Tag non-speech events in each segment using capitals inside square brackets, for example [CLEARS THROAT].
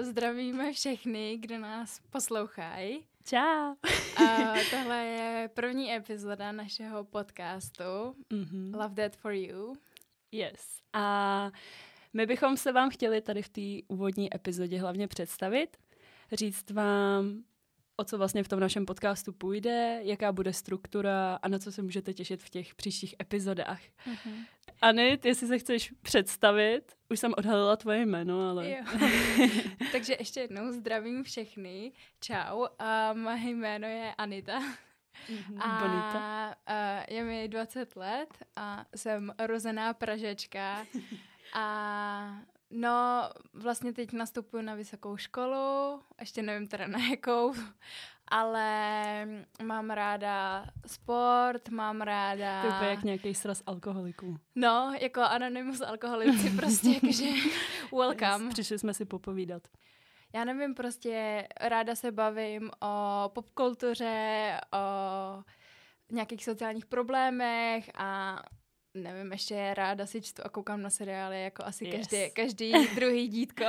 zdravíme všechny, kdo nás poslouchají. Čau. A tohle je první epizoda našeho podcastu mm-hmm. Love That For You. Yes. A my bychom se vám chtěli tady v té úvodní epizodě hlavně představit, říct vám, o co vlastně v tom našem podcastu půjde, jaká bude struktura a na co se můžete těšit v těch příštích epizodách. Mm-hmm. Anit, jestli se chceš představit, už jsem odhalila tvoje jméno, ale... Jo. [LAUGHS] Takže ještě jednou zdravím všechny. Čau. A moje jméno je Anita. Mm-hmm. A, Bonita. a je mi 20 let a jsem rozená Pražečka. [LAUGHS] a no, vlastně teď nastupuji na vysokou školu, ještě nevím teda na jakou, [LAUGHS] ale mám ráda sport, mám ráda... To je jak nějaký sraz alkoholiků. No, jako anonymus alkoholici, [LAUGHS] prostě jakože [LAUGHS] welcome. Přišli jsme si popovídat. Já nevím, prostě ráda se bavím o popkultuře, o nějakých sociálních problémech a nevím, ještě ráda si čtu a koukám na seriály jako asi yes. každý, každý [LAUGHS] druhý dítko.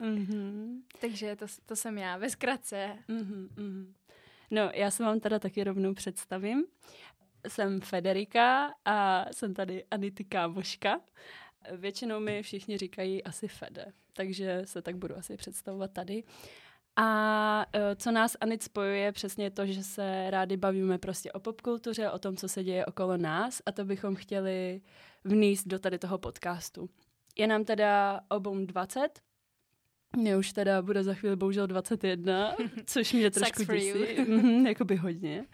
Mm-hmm. Takže to, to jsem já, ve zkratce. Mm-hmm, mm-hmm. No, já se vám teda taky rovnou představím. Jsem Federika a jsem tady Anity kámoška. Většinou mi všichni říkají asi Fede, takže se tak budu asi představovat tady. A e, co nás Anit spojuje, přesně to, že se rádi bavíme prostě o popkultuře, o tom, co se děje okolo nás a to bychom chtěli vníst do tady toho podcastu. Je nám teda obou 20, mě už teda bude za chvíli bohužel 21, což mě trošku děsí, [LAUGHS] mhm, jakoby hodně.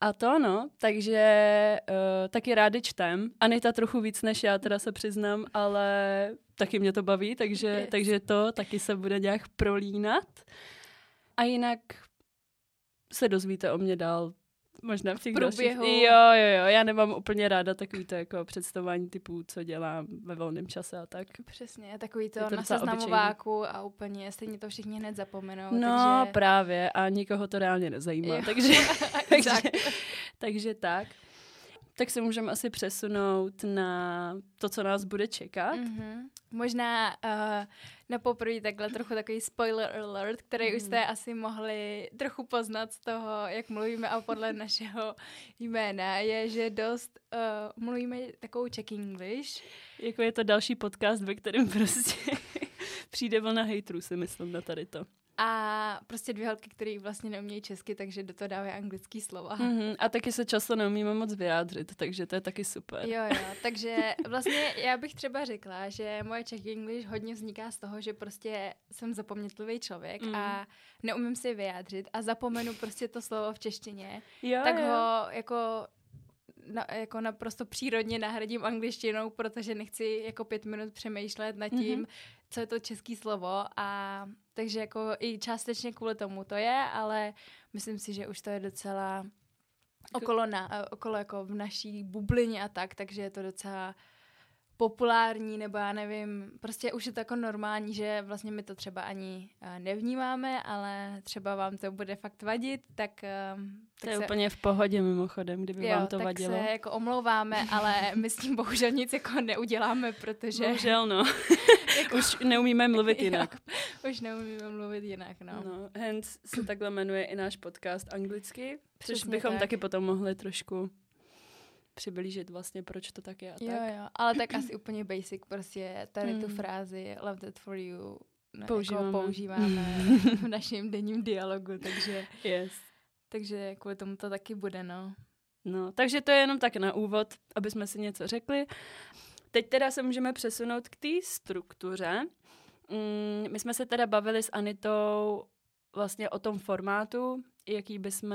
A to no, takže uh, taky rádi čtem. Anita trochu víc než já, teda se přiznám, ale taky mě to baví, takže, yes. takže to taky se bude nějak prolínat. A jinak se dozvíte o mě dál možná v těch průběhu. Dalších... Jo, jo, jo, já nemám úplně ráda takový to jako představování typů, co dělám ve volném čase a tak. Přesně, takový to, to na seznamováku a úplně stejně to všichni hned zapomenou. No takže... právě a nikoho to reálně nezajímá, jo. takže, [LAUGHS] takže, takže tak tak se můžeme asi přesunout na to, co nás bude čekat. Mm-hmm. Možná uh, na poprvé takhle trochu takový spoiler alert, který mm-hmm. už jste asi mohli trochu poznat z toho, jak mluvíme a podle [LAUGHS] našeho jména, je, že dost uh, mluvíme takovou Czech English. Jako je to další podcast, ve kterém prostě [LAUGHS] přijde vlna hejtrů, si myslím, na tady to. A prostě dvě holky, které vlastně neumějí česky, takže do toho dávají anglický slova. Mm-hmm. A taky se často neumíme moc vyjádřit, takže to je taky super. Jo, jo, takže vlastně já bych třeba řekla, že moje Czech English hodně vzniká z toho, že prostě jsem zapomnětlivý člověk mm. a neumím si vyjádřit a zapomenu prostě to slovo v češtině. Jo, tak jo. ho jako na, jako naprosto přírodně nahradím angličtinou, protože nechci jako pět minut přemýšlet nad tím, mm-hmm. Co je to český slovo a takže jako i částečně kvůli tomu to je, ale myslím si, že už to je docela okolo, na, okolo jako v naší bublině a tak, takže je to docela populární, nebo já nevím, prostě už je to jako normální, že vlastně my to třeba ani uh, nevnímáme, ale třeba vám to bude fakt vadit, tak... Uh, tak to je se... úplně v pohodě mimochodem, kdyby jo, vám to tak vadilo. se jako omlouváme, ale my s tím bohužel nic jako neuděláme, protože... Bohužel no. [LAUGHS] jako... Už neumíme mluvit jinak. Jo, už neumíme mluvit jinak, no. no. Hence se takhle jmenuje i náš podcast anglicky, Přesně což bychom tak. taky potom mohli trošku přiblížit vlastně, proč to tak je a jo, tak. Jo, ale tak asi úplně basic, prostě tady tu frázi love that for you ne, používáme, jako používáme [LAUGHS] v našem denním dialogu, takže yes. takže kvůli tomu to taky bude, no. No, takže to je jenom tak na úvod, aby jsme si něco řekli. Teď teda se můžeme přesunout k té struktuře. Mm, my jsme se teda bavili s Anitou vlastně o tom formátu, jaký bychom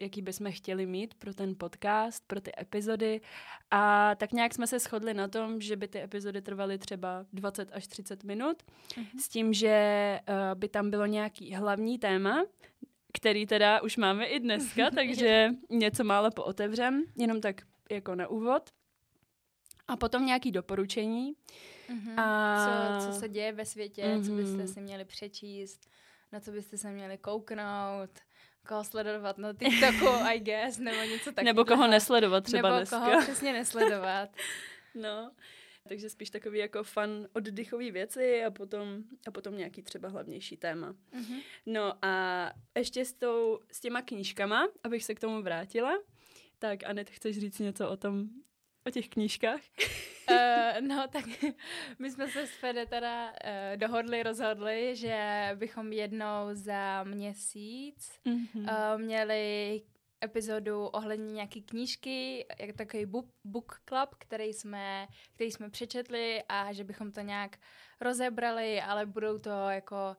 jaký bychom chtěli mít pro ten podcast, pro ty epizody. A tak nějak jsme se shodli na tom, že by ty epizody trvaly třeba 20 až 30 minut, mm-hmm. s tím, že uh, by tam bylo nějaký hlavní téma, který teda už máme i dneska, [LAUGHS] takže něco málo pootevřem, jenom tak jako na úvod. A potom nějaký doporučení. Mm-hmm. A... Co, co se děje ve světě, mm-hmm. co byste mhm. si měli přečíst, na co byste se měli kouknout koho sledovat na TikToku, [LAUGHS] I guess, nebo něco takového. Nebo koho nesledovat třeba nebo dneska. koho přesně nesledovat. [LAUGHS] no, Takže spíš takový jako fun oddychový věci a potom, a potom nějaký třeba hlavnější téma. Mhm. No a ještě s, tou, s těma knížkama, abych se k tomu vrátila, tak Anet, chceš říct něco o tom, o těch knížkách? [LAUGHS] Uh, no, tak [LAUGHS] my jsme se s Fede teda uh, dohodli, rozhodli, že bychom jednou za měsíc Mm-hmm. uh, měli epizodu ohledně nějaký knížky, jak takový book, book club, který jsme, který jsme přečetli a že bychom to nějak rozebrali, ale budou to jako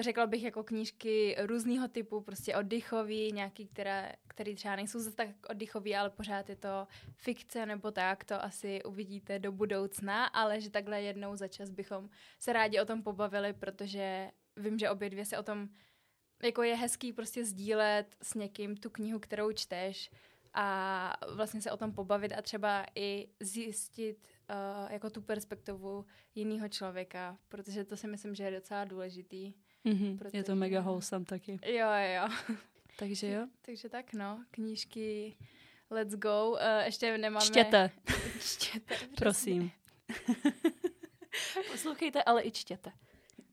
řekla bych jako knížky různého typu, prostě oddychový, nějaký, které, který třeba nejsou zase tak oddychový, ale pořád je to fikce nebo tak, to asi uvidíte do budoucna, ale že takhle jednou za čas bychom se rádi o tom pobavili, protože vím, že obě dvě se o tom, jako je hezký prostě sdílet s někým tu knihu, kterou čteš a vlastně se o tom pobavit a třeba i zjistit uh, jako tu perspektivu jiného člověka, protože to si myslím, že je docela důležitý. Mm-hmm. Je Protože- to mega wholesome taky. Jo, jo. Takže jo. [LAUGHS] Takže tak no, knížky Let's go. Uh, ještě nemáme... Čtěte, [LAUGHS] Čtěte, prosím. [LAUGHS] Poslouchejte, ale i čtěte.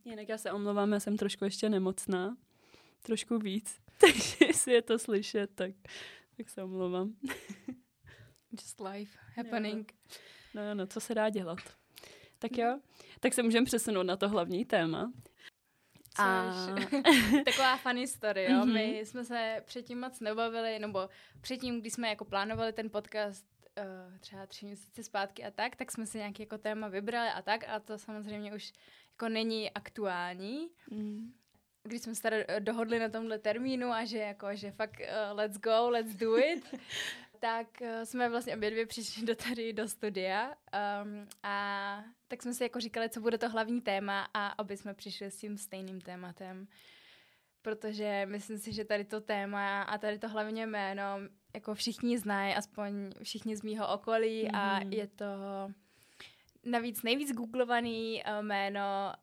Jinak já se omlouvám, já jsem trošku ještě nemocná. Trošku víc. Takže jestli je to slyšet, tak, tak se omlouvám. Just life happening. No, no, co se dá dělat. Tak jo, tak se můžeme přesunout na to hlavní téma. Což, [LAUGHS] taková [LAUGHS] funny story, jo. Mhm. My jsme se předtím moc nebavili, nebo předtím, když jsme jako plánovali ten podcast uh, třeba tři měsíce zpátky a tak, tak jsme si nějaký jako téma vybrali a tak, a to samozřejmě už jako není aktuální. Mm. když jsme se dohodli na tomhle termínu a že jako, že fakt uh, let's go, let's do it, [LAUGHS] tak uh, jsme vlastně obě dvě přišli do tady do studia um, a tak jsme si jako říkali, co bude to hlavní téma a obě jsme přišli s tím stejným tématem. Protože myslím si, že tady to téma a tady to hlavně jméno jako všichni znají, aspoň všichni z mýho okolí mm-hmm. a Mhm. je to navíc nejvíc googlovaný uh, jméno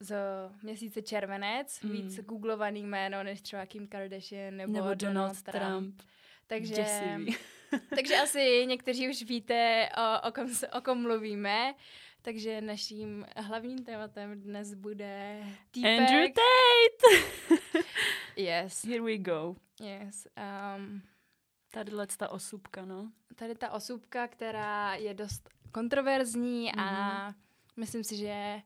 z měsíce červenec, Mm. víc googlovaný jméno než třeba Kim Kardashian nebo, Nebo Donald Trump. Trump. Takže, Děsivý. [LAUGHS] takže asi někteří už víte, o, o, kom, o kom mluvíme. Takže naším hlavním tématem dnes bude týpek. Andrew Tate! [LAUGHS] Yes, Here we go. yes. Um, Tadyhle ta osůbka, no. tady ta osůbka, která je dost kontroverzní mm-hmm. a myslím si, že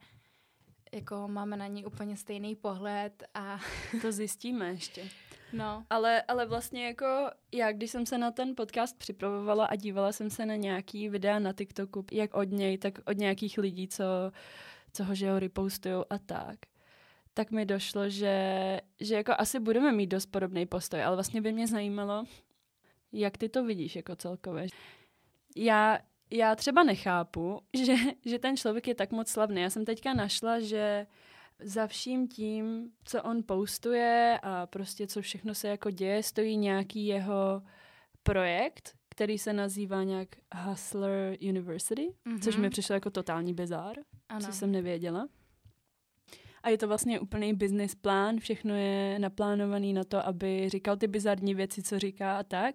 jako máme na ní úplně stejný pohled a To zjistíme ještě. No, Ale, ale vlastně jako já, když jsem se na ten podcast připravovala a dívala jsem se na nějaký videa na TikToku, jak od něj, tak od nějakých lidí, co, co ho, že ho repostujou a tak, tak mi došlo, že, že jako asi budeme mít dost podobný postoj, ale vlastně by mě zajímalo, jak ty to vidíš jako celkově. Já, já třeba nechápu, [LAUGHS] že, že ten člověk je tak moc slavný. Já jsem teďka našla, že za vším tím, co on postuje a prostě co všechno se jako děje, stojí nějaký jeho projekt, který se nazývá nějak Hustler University, mm-hmm. což mi přišlo jako totální bizár, ano. co jsem nevěděla. A je to vlastně úplný business plán, všechno je naplánovaný na to, aby říkal ty bizarní věci, co říká a tak.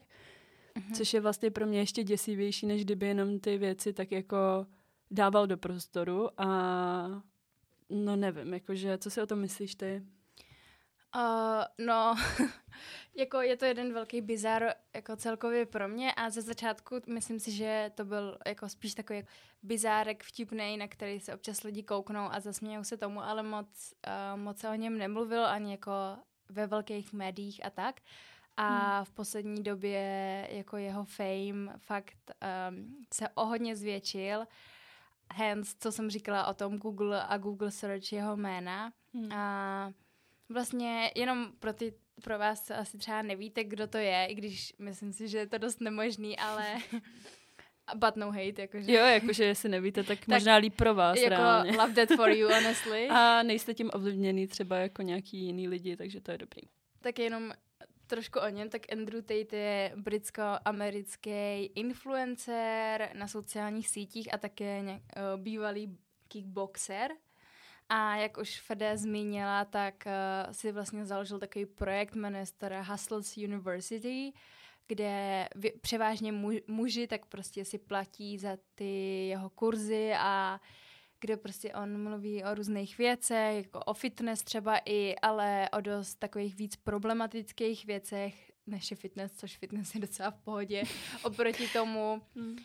Mhm. Což je vlastně pro mě ještě děsivější, než kdyby jenom ty věci tak jako dával do prostoru a no nevím, jakože, co si o tom myslíš ty? Uh, no, [LAUGHS] jako je to jeden velký bizar jako celkově pro mě a ze začátku myslím si, že to byl jako spíš takový bizárek vtipný, na který se občas lidi kouknou a zasmějou se tomu, ale moc, uh, moc se o něm nemluvil ani jako ve velkých médiích a tak. A v poslední době jako jeho fame fakt um, se o hodně zvětšil. Hence, co jsem říkala o tom Google a Google search jeho jména. Hmm. A vlastně jenom pro ty pro vás, co asi třeba nevíte, kdo to je, i když myslím si, že je to dost nemožný, ale [LAUGHS] but no hate, jakože. Jo, jakože jestli nevíte, tak, tak možná líp pro vás jako reálně. love that for you, [LAUGHS] honestly. A nejste tím ovlivněný třeba jako nějaký jiný lidi, takže to je dobrý. tak jenom trošku o něm, tak Andrew Tate je britsko-americký influencer na sociálních sítích a také nějak, uh, bývalý kickboxer. A jak už Fede zmínila, tak uh, si vlastně založil takový projekt, jmenuje se Hustles University, kde vy, převážně muž, muži tak prostě si platí za ty jeho kurzy a kde prostě on mluví o různých věcech, jako o fitness třeba i, ale o dost takových víc problematických věcech, než je fitness, což fitness je docela v pohodě, [LAUGHS] oproti tomu, hmm. uh,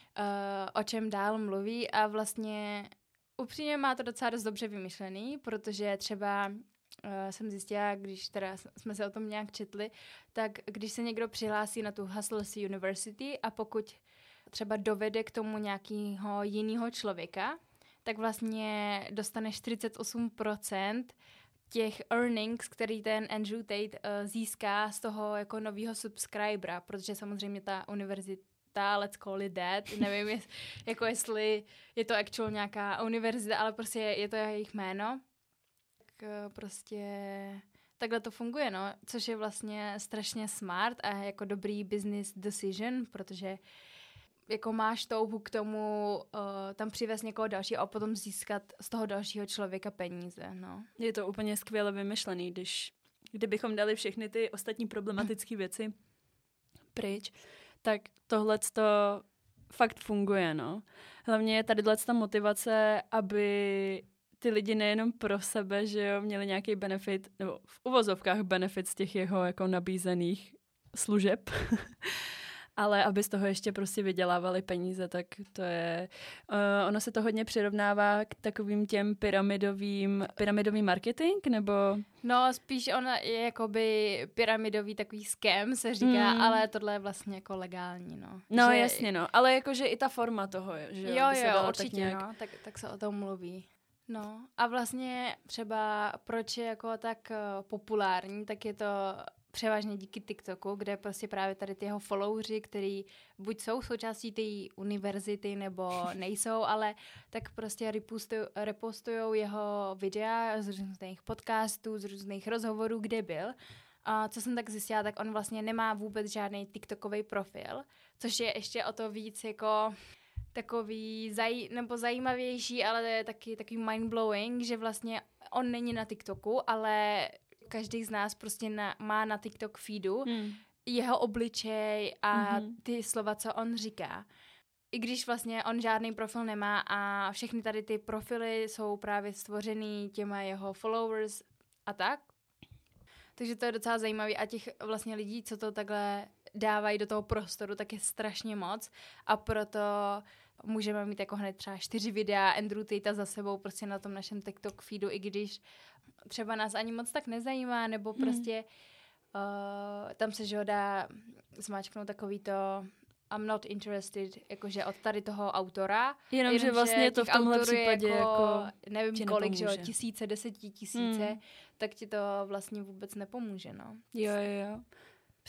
o čem dál mluví a vlastně upřímně má to docela dost dobře vymyšlený, protože třeba uh, jsem zjistila, když teda jsme se o tom nějak četli, tak když se někdo přihlásí na tu Hustle University a pokud třeba dovede k tomu nějakého jiného člověka, tak vlastně dostane 48% těch earnings, který ten Andrew Tate uh, získá z toho jako nového subscribera, protože samozřejmě ta univerzita, let's call it that, [LAUGHS] nevím, jest, jako jestli je to actual nějaká univerzita, ale prostě je, je to jejich jméno. Tak uh, prostě takhle to funguje, no, což je vlastně strašně smart a jako dobrý business decision, protože uh, jako máš touhu k tomu uh, tam přivést někoho dalšího a potom získat z toho dalšího člověka peníze, no. Je to úplně skvěle vymyšlený, když kdybychom dali všechny ty ostatní problematické věci pryč, tak tohle to fakt funguje, no. Hlavně je tady ta motivace, aby ty lidi nejenom pro sebe, že jo, měli nějaký benefit, nebo v uvozovkách benefit z těch jeho jako nabízených služeb, [LAUGHS] ale aby z toho ještě prostě vydělávali peníze, tak to je... Uh, ono se to hodně přirovnává k takovým těm pyramidovým, pyramidový marketing, nebo... No, spíš ona je jakoby pyramidový takový scam, se říká, mm. ale tohle je vlastně jako legální, no. No, že... jasně, no, ale jakože i ta forma toho, že jo, jo, jo určitě, tak nějak... no, tak, tak se o tom mluví. No a vlastně třeba proč je jako tak uh, populární, tak je to převážně díky TikToku, kde prostě právě tady ty jeho followři, který buď jsou součástí té univerzity nebo [LAUGHS] nejsou, ale tak prostě repostují jeho videa z různých podcastů, z různých rozhovorů, kde byl. A co jsem tak zjistila, tak on vlastně nemá vůbec žádný TikTokový profil, což je ještě o to víc jako takový zaj, nebo zajímavější, ale je taky takový mindblowing, že vlastně on není na TikToku, ale každý z nás prostě na, má na TikTok feedu hmm. jeho obličej a mm-hmm. ty slova, co on říká. I když vlastně on žádný profil nemá a všechny tady ty profily jsou právě stvořený těma jeho followers a tak. Takže to je docela zajímavé a těch vlastně lidí, co to takhle dávají do toho prostoru, tak je strašně moc a proto můžeme mít jako hned třeba čtyři videa Andrew Tate za sebou prostě na tom našem TikTok feedu, i když třeba nás ani moc tak nezajímá, nebo hmm. prostě hmm. uh, tam se že dá zmáčknout takový to I'm not interested, jakože od tady toho autora. Jenom, že vlastně to v tomhle případě jako, jako nevím kolik, že jo, tisíce, desetitisíce, hmm. tak ti to vlastně vůbec nepomůže, no. Jo, jo, jo.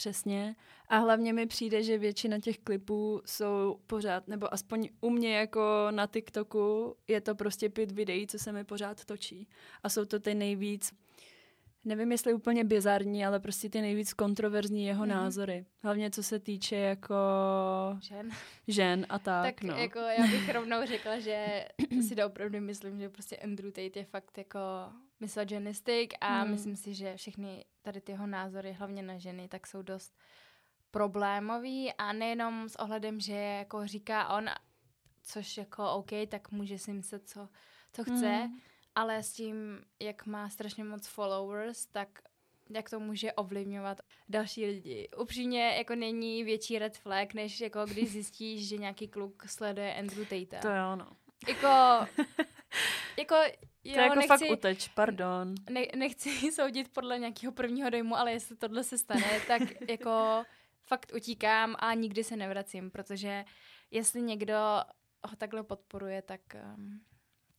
Přesně. A hlavně mi přijde, že většina těch klipů jsou pořád, nebo aspoň u mě jako na TikToku je to prostě pět videí, co se mi pořád točí. A jsou to ty nejvíc, nevím jestli úplně bizarní, ale prostě ty nejvíc kontroverzní jeho mm-hmm. názory. Hlavně co se týče jako žen, žen a tak. Tak no. jako já bych rovnou řekla, že [CLEARS THROAT] si to opravdu myslím, že prostě Andrew Tate je fakt jako misogynistic a mm. myslím si, že všechny tady ty jeho názory, hlavně na ženy, tak jsou dost problémový a nejenom s ohledem, že jako říká on, což jako OK, tak může si myslet, co, co chce, mm. Ale s tím, jak má strašně moc followers, tak jak to může ovlivňovat další lidi. Upřímně jako není větší red flag, než jako když [LAUGHS] zjistíš, že nějaký kluk sleduje Andrew Tate. To je ono. Jako, [LAUGHS] jako Jo, to je jako nechci, fakt uteč, pardon. Ne, nechci [LAUGHS] soudit podle nějakého prvního dojmu, ale jestli tohle se stane, tak jako fakt utíkám a nikdy se nevracím, protože jestli někdo ho takhle podporuje, tak um,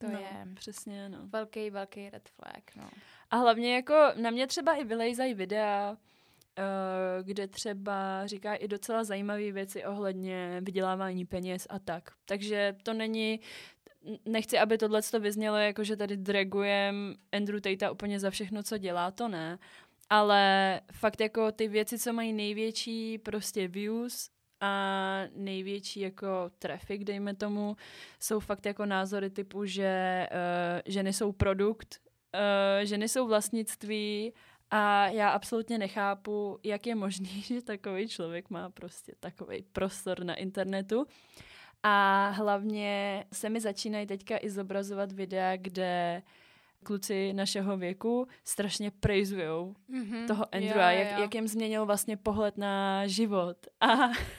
to no, je přesně, no. velký, velký red flag, no. A hlavně jako na mě třeba i vylejzají videa, uh, kde třeba říká i docela zajímavé věci ohledně vydělávání peněz a tak. Takže to není nechci, aby tohle to vyznělo jako, že tady dragujem Andrew Tate úplně za všechno, co dělá, to ne. Ale fakt jako ty věci, co mají největší prostě views a největší jako traffic, dejme tomu, jsou fakt jako názory typu, že uh, ženy jsou produkt, uh, ženy jsou vlastnictví A já absolutně nechápu, jak je možný, [LAUGHS] že takový člověk má prostě takový prostor na internetu. A hlavně se mi začínají teďka i zobrazovat videa, kde kluci našeho věku strašně prejzujou mm-hmm. toho Andrewa, jo, jo, jak, jak jim změnil vlastně pohled na život a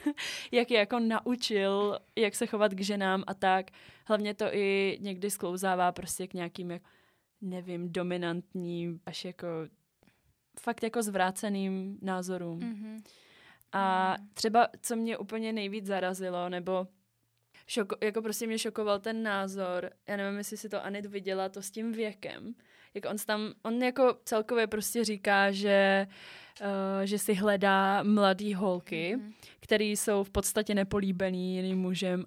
[LAUGHS] jak je jako naučil, jak se chovat k ženám a tak. Hlavně to i někdy sklouzává prostě k nějakým, jak, nevím, dominantním, až jako fakt jako zvráceným názorům. Mm-hmm. A mhm. třeba, co mě úplně nejvíc zarazilo, nebo šoko, jako prostě mě šokoval ten názor, já nevím, jestli si to Anit viděla, to s tím věkem, jak on tam, on jako celkově prostě říká, že uh, že si hledá mladý holky, mm-hmm. který jsou v podstatě nepolíbený jiným mužem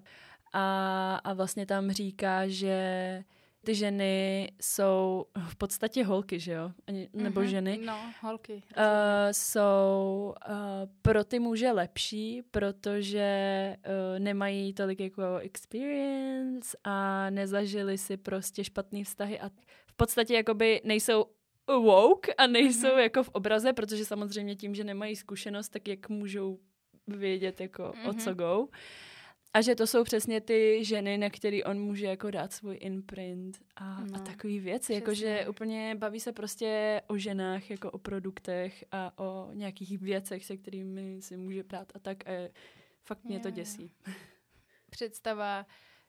a, a vlastně tam říká, že ty ženy jsou v podstatě holky, že jo? Nebo mm-hmm. ženy. No, holky. Uh, jsou uh, pro ty muže lepší, protože uh, nemají tolik jako experience a nezažili si prostě špatný vztahy a v podstatě jakoby nejsou woke a nejsou mm-hmm. jako v obraze, protože samozřejmě tím, že nemají zkušenost, tak jak můžou vědět jako mm-hmm. o co mhm. go. A že to jsou přesně ty ženy, na který on může jako dát svůj imprint a, no, a takový věci. Jakože úplně baví se prostě o ženách, jako o produktech a o nějakých věcech, se kterými si může prát a tak. A fakt mě to děsí. [LAUGHS] Představa,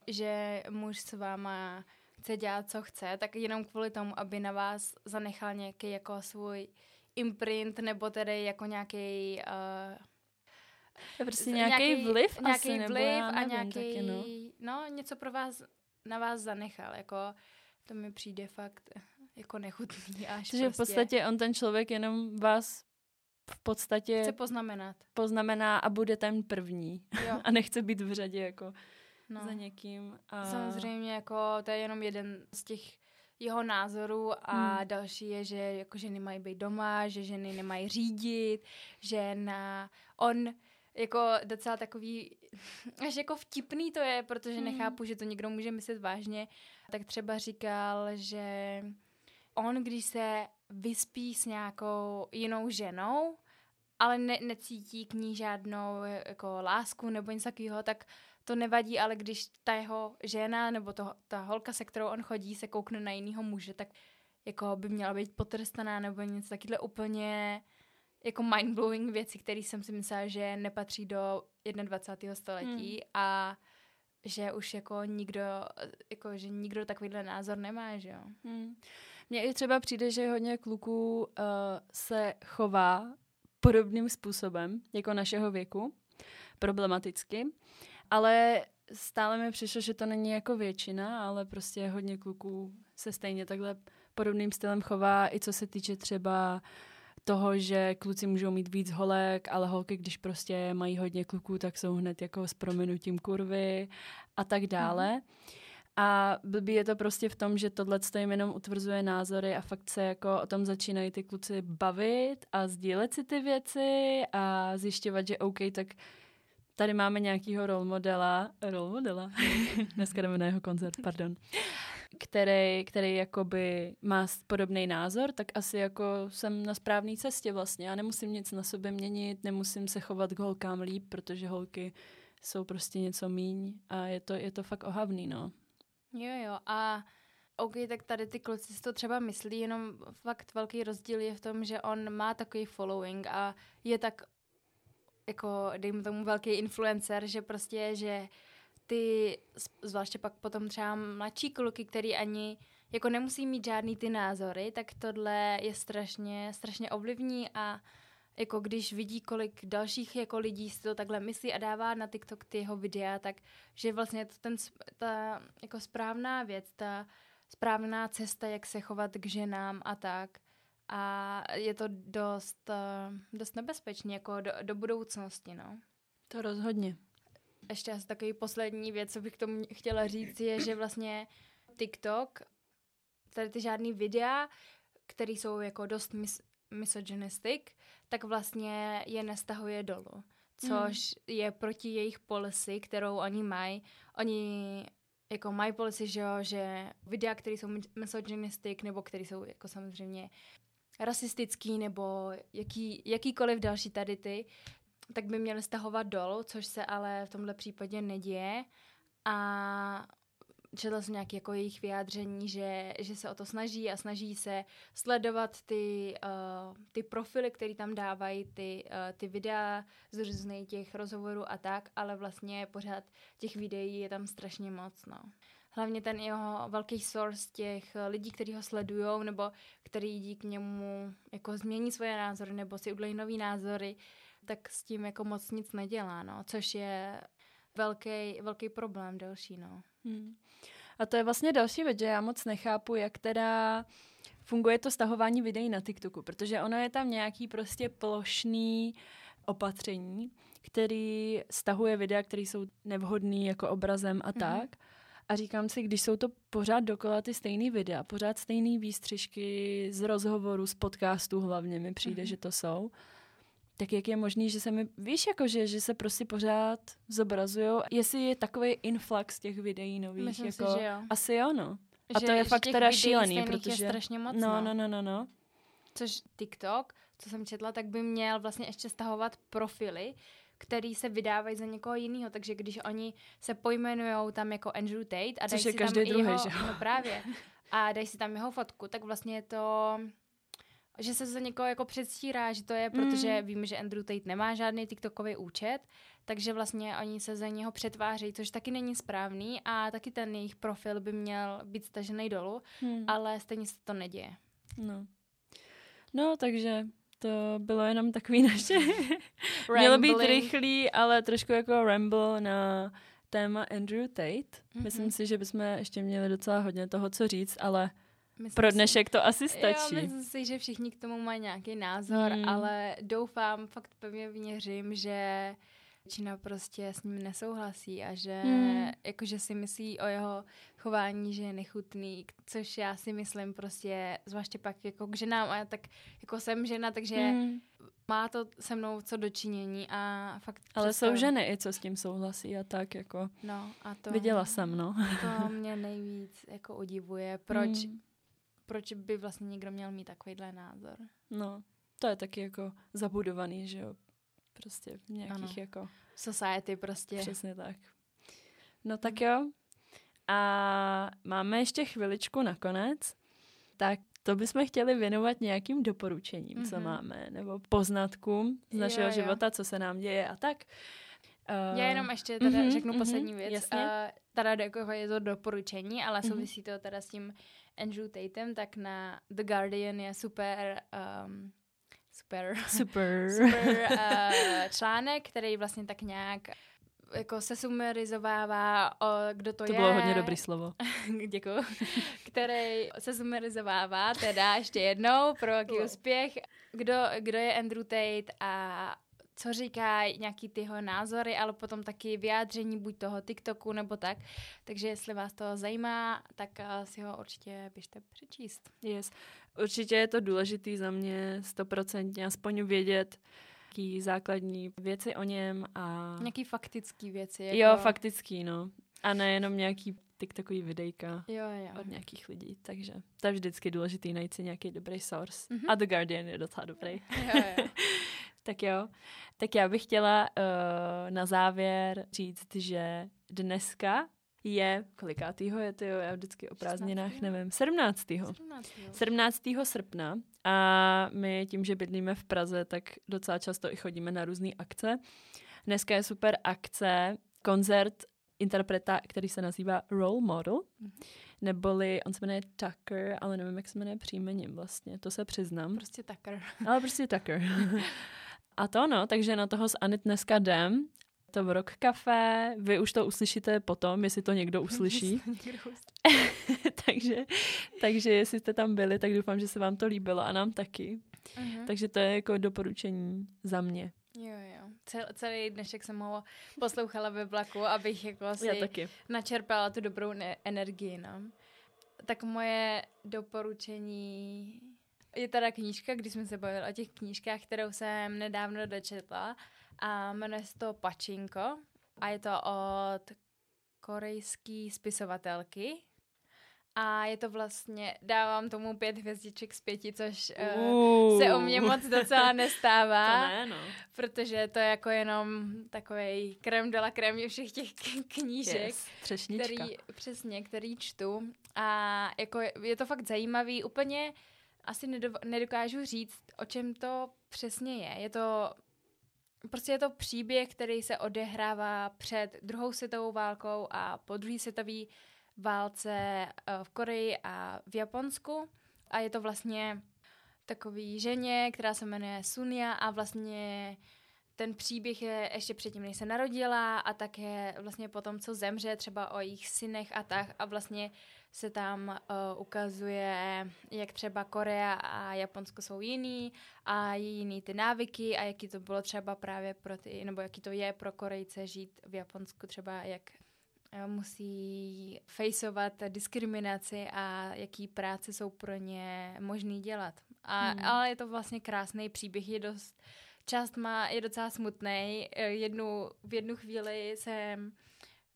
že muž s váma chce dělat, co chce, tak jenom kvůli tomu, aby na vás zanechal nějaký jako svůj imprint, nebo tedy jako nějaký uh, je prostě nějaký, vliv nějaký asi, vliv nebo a nějaký, no. no. něco pro vás, na vás zanechal, jako to mi přijde fakt jako nechutný až Takže prostě. v podstatě on ten člověk jenom vás v podstatě chce poznamenat. Poznamená a bude ten první. Jo. [LAUGHS] a nechce být v řadě jako no. za někým. A... Samozřejmě jako to je jenom jeden z těch jeho názorů a hmm. další je, že jako ženy mají být doma, že ženy nemají řídit, že na on jako docela takový, [LAUGHS] až jako vtipný to je, protože mm. nechápu, že to někdo může myslet vážně, tak třeba říkal, že on, když se vyspí s nějakou jinou ženou, ale ne, necítí k ní žádnou jako lásku nebo něco takového, tak to nevadí, ale když ta jeho žena nebo to, ta holka, se kterou on chodí, se koukne na jiného muže, tak jako by měla být potrestaná nebo něco takového úplně jako mindblowing věci, které jsem si myslela, že nepatří do 21. století hmm. a že už jako nikdo, jako že nikdo takovýhle názor nemá, že jo. Hmm. Mně i třeba přijde, že hodně kluků uh, se chová podobným způsobem, jako našeho věku, problematicky, ale stále mi přišlo, že to není jako většina, ale prostě hodně kluků se stejně takhle podobným stylem chová, i co se týče třeba uh, toho, že kluci můžou mít víc holek, ale holky, když prostě mají hodně kluků, tak jsou hned jako s prominutím kurvy a tak dále. Mm. A blbý je to prostě v tom, že tohle jim jenom utvrzuje názory a fakt se jako o tom začínají ty kluci bavit a sdílet si ty věci a zjišťovat, že OK, tak tady máme nějakýho role modela, role modela, [LAUGHS] dneska jdeme na jeho koncert, pardon, který, který jakoby má podobný názor, tak asi jako jsem na správné cestě vlastně. Já nemusím nic na sobě měnit, nemusím se chovat k holkám líp, protože holky jsou prostě něco míň a je to, je to fakt ohavný, no. Jo, jo, a OK, tak tady ty kluci si to třeba myslí, jenom fakt velký rozdíl je v tom, že on má takový following a je tak jako, dejme tomu, velký influencer, že prostě, že ty, zvláště pak potom třeba mladší kluky, který ani jako nemusí mít žádný ty názory, tak tohle je strašně, strašně ovlivní a jako když vidí, kolik dalších jako lidí si to takhle myslí a dává na TikTok ty jeho videa, tak že vlastně to ten, ta jako správná věc, ta správná cesta, jak se chovat k ženám a tak. A je to dost, dost nebezpečné jako do, do budoucnosti, no. To rozhodně ještě asi takový poslední věc, co bych k tomu chtěla říct, je, že vlastně TikTok, tady ty žádný videa, které jsou jako dost mis- misogynistic, tak vlastně je nestahuje dolů. Což mm. je proti jejich policy, kterou oni mají. Oni jako mají policy, že, jo, že videa, které jsou misogynistic, nebo které jsou jako samozřejmě rasistický nebo jaký, jakýkoliv další tady ty, tak by měli stahovat dolů, což se ale v tomhle případě neděje. A četla jsem nějaké jako jejich vyjádření, že, že se o to snaží a snaží se sledovat ty, uh, ty profily, které tam dávají, ty, uh, ty videa z různých těch rozhovorů a tak, ale vlastně pořád těch videí je tam strašně moc, no. Hlavně ten jeho velký source těch lidí, kteří ho sledují, nebo který díky němu jako změní svoje názory, nebo si udělají nový názory, tak s tím jako moc nic nedělá, no, což je velký, velký problém další, no. Hmm. A to je vlastně další věc, že já moc nechápu, jak teda funguje to stahování videí na TikToku, protože ono je tam nějaký prostě plošný opatření, který stahuje videa, které jsou nevhodný jako obrazem a mm-hmm. tak. A říkám si, když jsou to pořád dokola ty stejné videa, pořád stejné výstřižky z rozhovoru, z podcastů hlavně mi přijde, mm-hmm. že to jsou, tak jak je možný, že se mi, víš, jako že, že se prostě pořád zobrazují, jestli je takový influx těch videí nových, Myslím jako, si, že jo. asi jo, no. A že, to je fakt teda šílený, protože... je strašně moc, no, no, no, no, no. Což TikTok, co jsem četla, tak by měl vlastně ještě stahovat profily, který se vydávají za někoho jiného, takže když oni se pojmenují tam jako Andrew Tate a dají si tam druhý, jeho, že? no právě, a dají si tam jeho fotku, tak vlastně je to že se za někoho jako předstírá, že to je, protože mm. víme, že Andrew Tate nemá žádný TikTokový účet, takže vlastně oni se za něho přetváří, což taky není správný a taky ten jejich profil by měl být stažený dolů, mm. ale stejně se to neděje. No. No, takže to bylo jenom takový naše... [LAUGHS] Mělo být rychlý, ale trošku jako ramble na téma Andrew Tate. Mm-hmm. Myslím si, že bychom ještě měli docela hodně toho, co říct, ale Myslím Pro dnešek si, to asi stačí. Jo, myslím si, že všichni k tomu mají nějaký názor, hmm. ale doufám, fakt pevně věřím, že Čína prostě s ním nesouhlasí a že hmm. jakože si myslí o jeho chování, že je nechutný, což já si myslím prostě, zvláště pak jako k ženám a já tak jako jsem žena, takže hmm. má to se mnou co dočinění a fakt Ale představ... jsou ženy i co s tím souhlasí a tak jako no, a to, viděla jsem, no. to mě nejvíc jako udivuje, [LAUGHS] proč hmm proč by vlastně někdo měl mít takovýhle názor. No, to je taky jako zabudovaný, že jo, prostě v nějakých ano. jako... Society prostě. Přesně tak. No tak jo. A máme ještě chviličku nakonec, tak to bychom chtěli věnovat nějakým doporučením, mm-hmm. co mhm. máme, nebo poznatkům z našeho jo, jo. života, co se nám děje a tak. Uh, Já jenom ještě teda mm-hmm, řeknu mm-hmm, poslední věc. Jasně. Uh, teda jako je to doporučení, ale mm-hmm. souvisí to teda s tím Andrew Tatem, tak na The Guardian je super um, super, super. [LAUGHS] super uh, článek, který vlastně tak nějak jako se sumerizovává, o, kdo to, to je. To bylo hodně dobrý slovo. [LAUGHS] Děkuji. který se sumerizovává, teda ještě jednou, pro jaký úspěch, kdo, kdo je Andrew Tate a co říká, nějaký ty jeho názory, ale potom taky vyjádření buď toho TikToku nebo tak. Takže jestli vás to zajímá, tak uh, si ho určitě běžte přečíst. Yes. Určitě je to důležitý za mě stoprocentně aspoň vědět, jaký základní věci o něm a... Nějaký faktický věci. Jako... Jo, faktický, no. A nejenom nějaký TikTokový videjka jo, jo. od nějakých lidí. Takže to je vždycky důležitý najít si nějaký dobrý source. Mm-hmm. A The Guardian je docela dobrý. jo, jo. [LAUGHS] tak jo. Tak já bych chtěla uh, na závěr říct, že dneska je, kolikátýho je to, já vždycky o prázdninách 16. nevím, 17. 17. 17. srpna a my tím, že bydlíme v Praze, tak docela často i chodíme na různé akce. Dneska je super akce, koncert interpreta, který se nazývá Role Model, mm-hmm. neboli on se jmenuje Tucker, ale nevím, jak se jmenuje příjmením vlastně, to se přiznám. Prostě Tucker. Ale prostě Tucker. [LAUGHS] A to no, takže na toho s Anit dneska jdem. To v Rock Café, vy už to uslyšíte potom, jestli to někdo uslyší. [LAUGHS] takže, takže jestli jste tam byli, tak doufám, že se vám to líbilo a nám taky. Uh-huh. Takže to je jako doporučení za mě. Jo, jo. Cel, celý dnešek jsem ho poslouchala ve vlaku, abych jako si taky. načerpala tu dobrou ne- energii, no. Tak moje doporučení je teda knížka, když jsme se bavili o těch knížkách, kterou jsem nedávno dočetla a jmenuje se to Pačinko a je to od korejský spisovatelky A je to vlastně, dávám tomu pět hvězdiček z pěti, což uh, se o mě moc docela nestává. [LAUGHS] to ne, no. Protože to je jako jenom takový krem de la krem všech těch knížek. Yes, třešnička. Který, přesně, který čtu. A jako je, je to fakt zajímavý. Úplně asi nedokážu říct, o čem to přesně je. Je to Prostě je to příběh, který se odehrává před druhou světovou válkou a po druhé světové válce eh, v Koreji a v Japonsku. A je to vlastně takový ženě, která se jmenuje Sunia a vlastně ten příběh je ještě předtím, než se narodila a také vlastně potom, co zemře, třeba o jejich synech a tak a vlastně se tam uh, ukazuje, jak třeba Korea a Japonsko jsou jiný a jiný ty návyky a jaký to bylo třeba právě pro ty, nebo jaký to je pro Korejce žít v Japonsku, třeba jak uh, musí fejsovat diskriminaci a jaký práce jsou pro ně možný dělat. A, hmm. Ale je to vlastně krásný příběh, je dost, část má, je docela smutný. Eh, jednu, v jednu chvíli jsem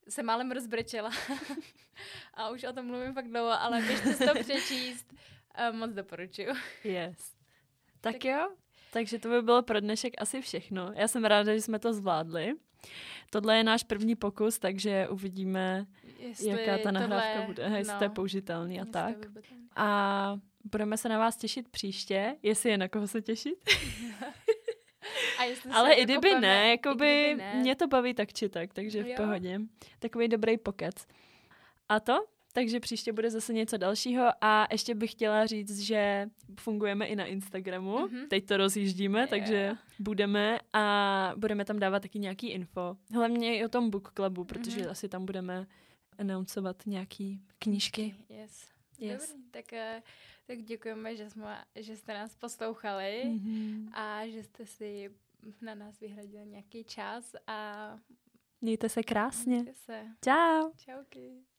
se málem rozbrečela. [LAUGHS] a už o tom mluvím fakt dlouho, ale běžte si to [LAUGHS] přečíst. Uh, moc doporučuju. Yes. Tak, tak jo, takže to by bylo pro dnešek asi všechno. Já jsem ráda, že jsme to zvládli. Tohle je náš první pokus, takže uvidíme, jestli jaká ta nahrávka tohle, bude, jestli no, to je použitelný a tak. A budeme se na vás těšit příště, jestli je na koho se těšit. [LAUGHS] [LAUGHS] Ale i kdyby ne, jakoby kdyby ne. mě to baví tak či tak, takže v jo. pohodě. Takový dobrý pokec. A to? Takže příště bude zase něco dalšího a ještě bych chtěla říct, že fungujeme i na Instagramu. Mm-hmm. Teď to rozjíždíme, yeah. takže budeme a budeme tam dávat taky nějaký info. Hlavně i o tom book clubu, protože mm-hmm. asi tam budeme announcovat nějaký knížky. Yes. yes. Dobrý, tak uh, tak děkujeme, že, jsme, že jste nás poslouchali mm-hmm. a že jste si na nás vyhradili nějaký čas a mějte se krásně. Mějte se. Ciao. Čauky.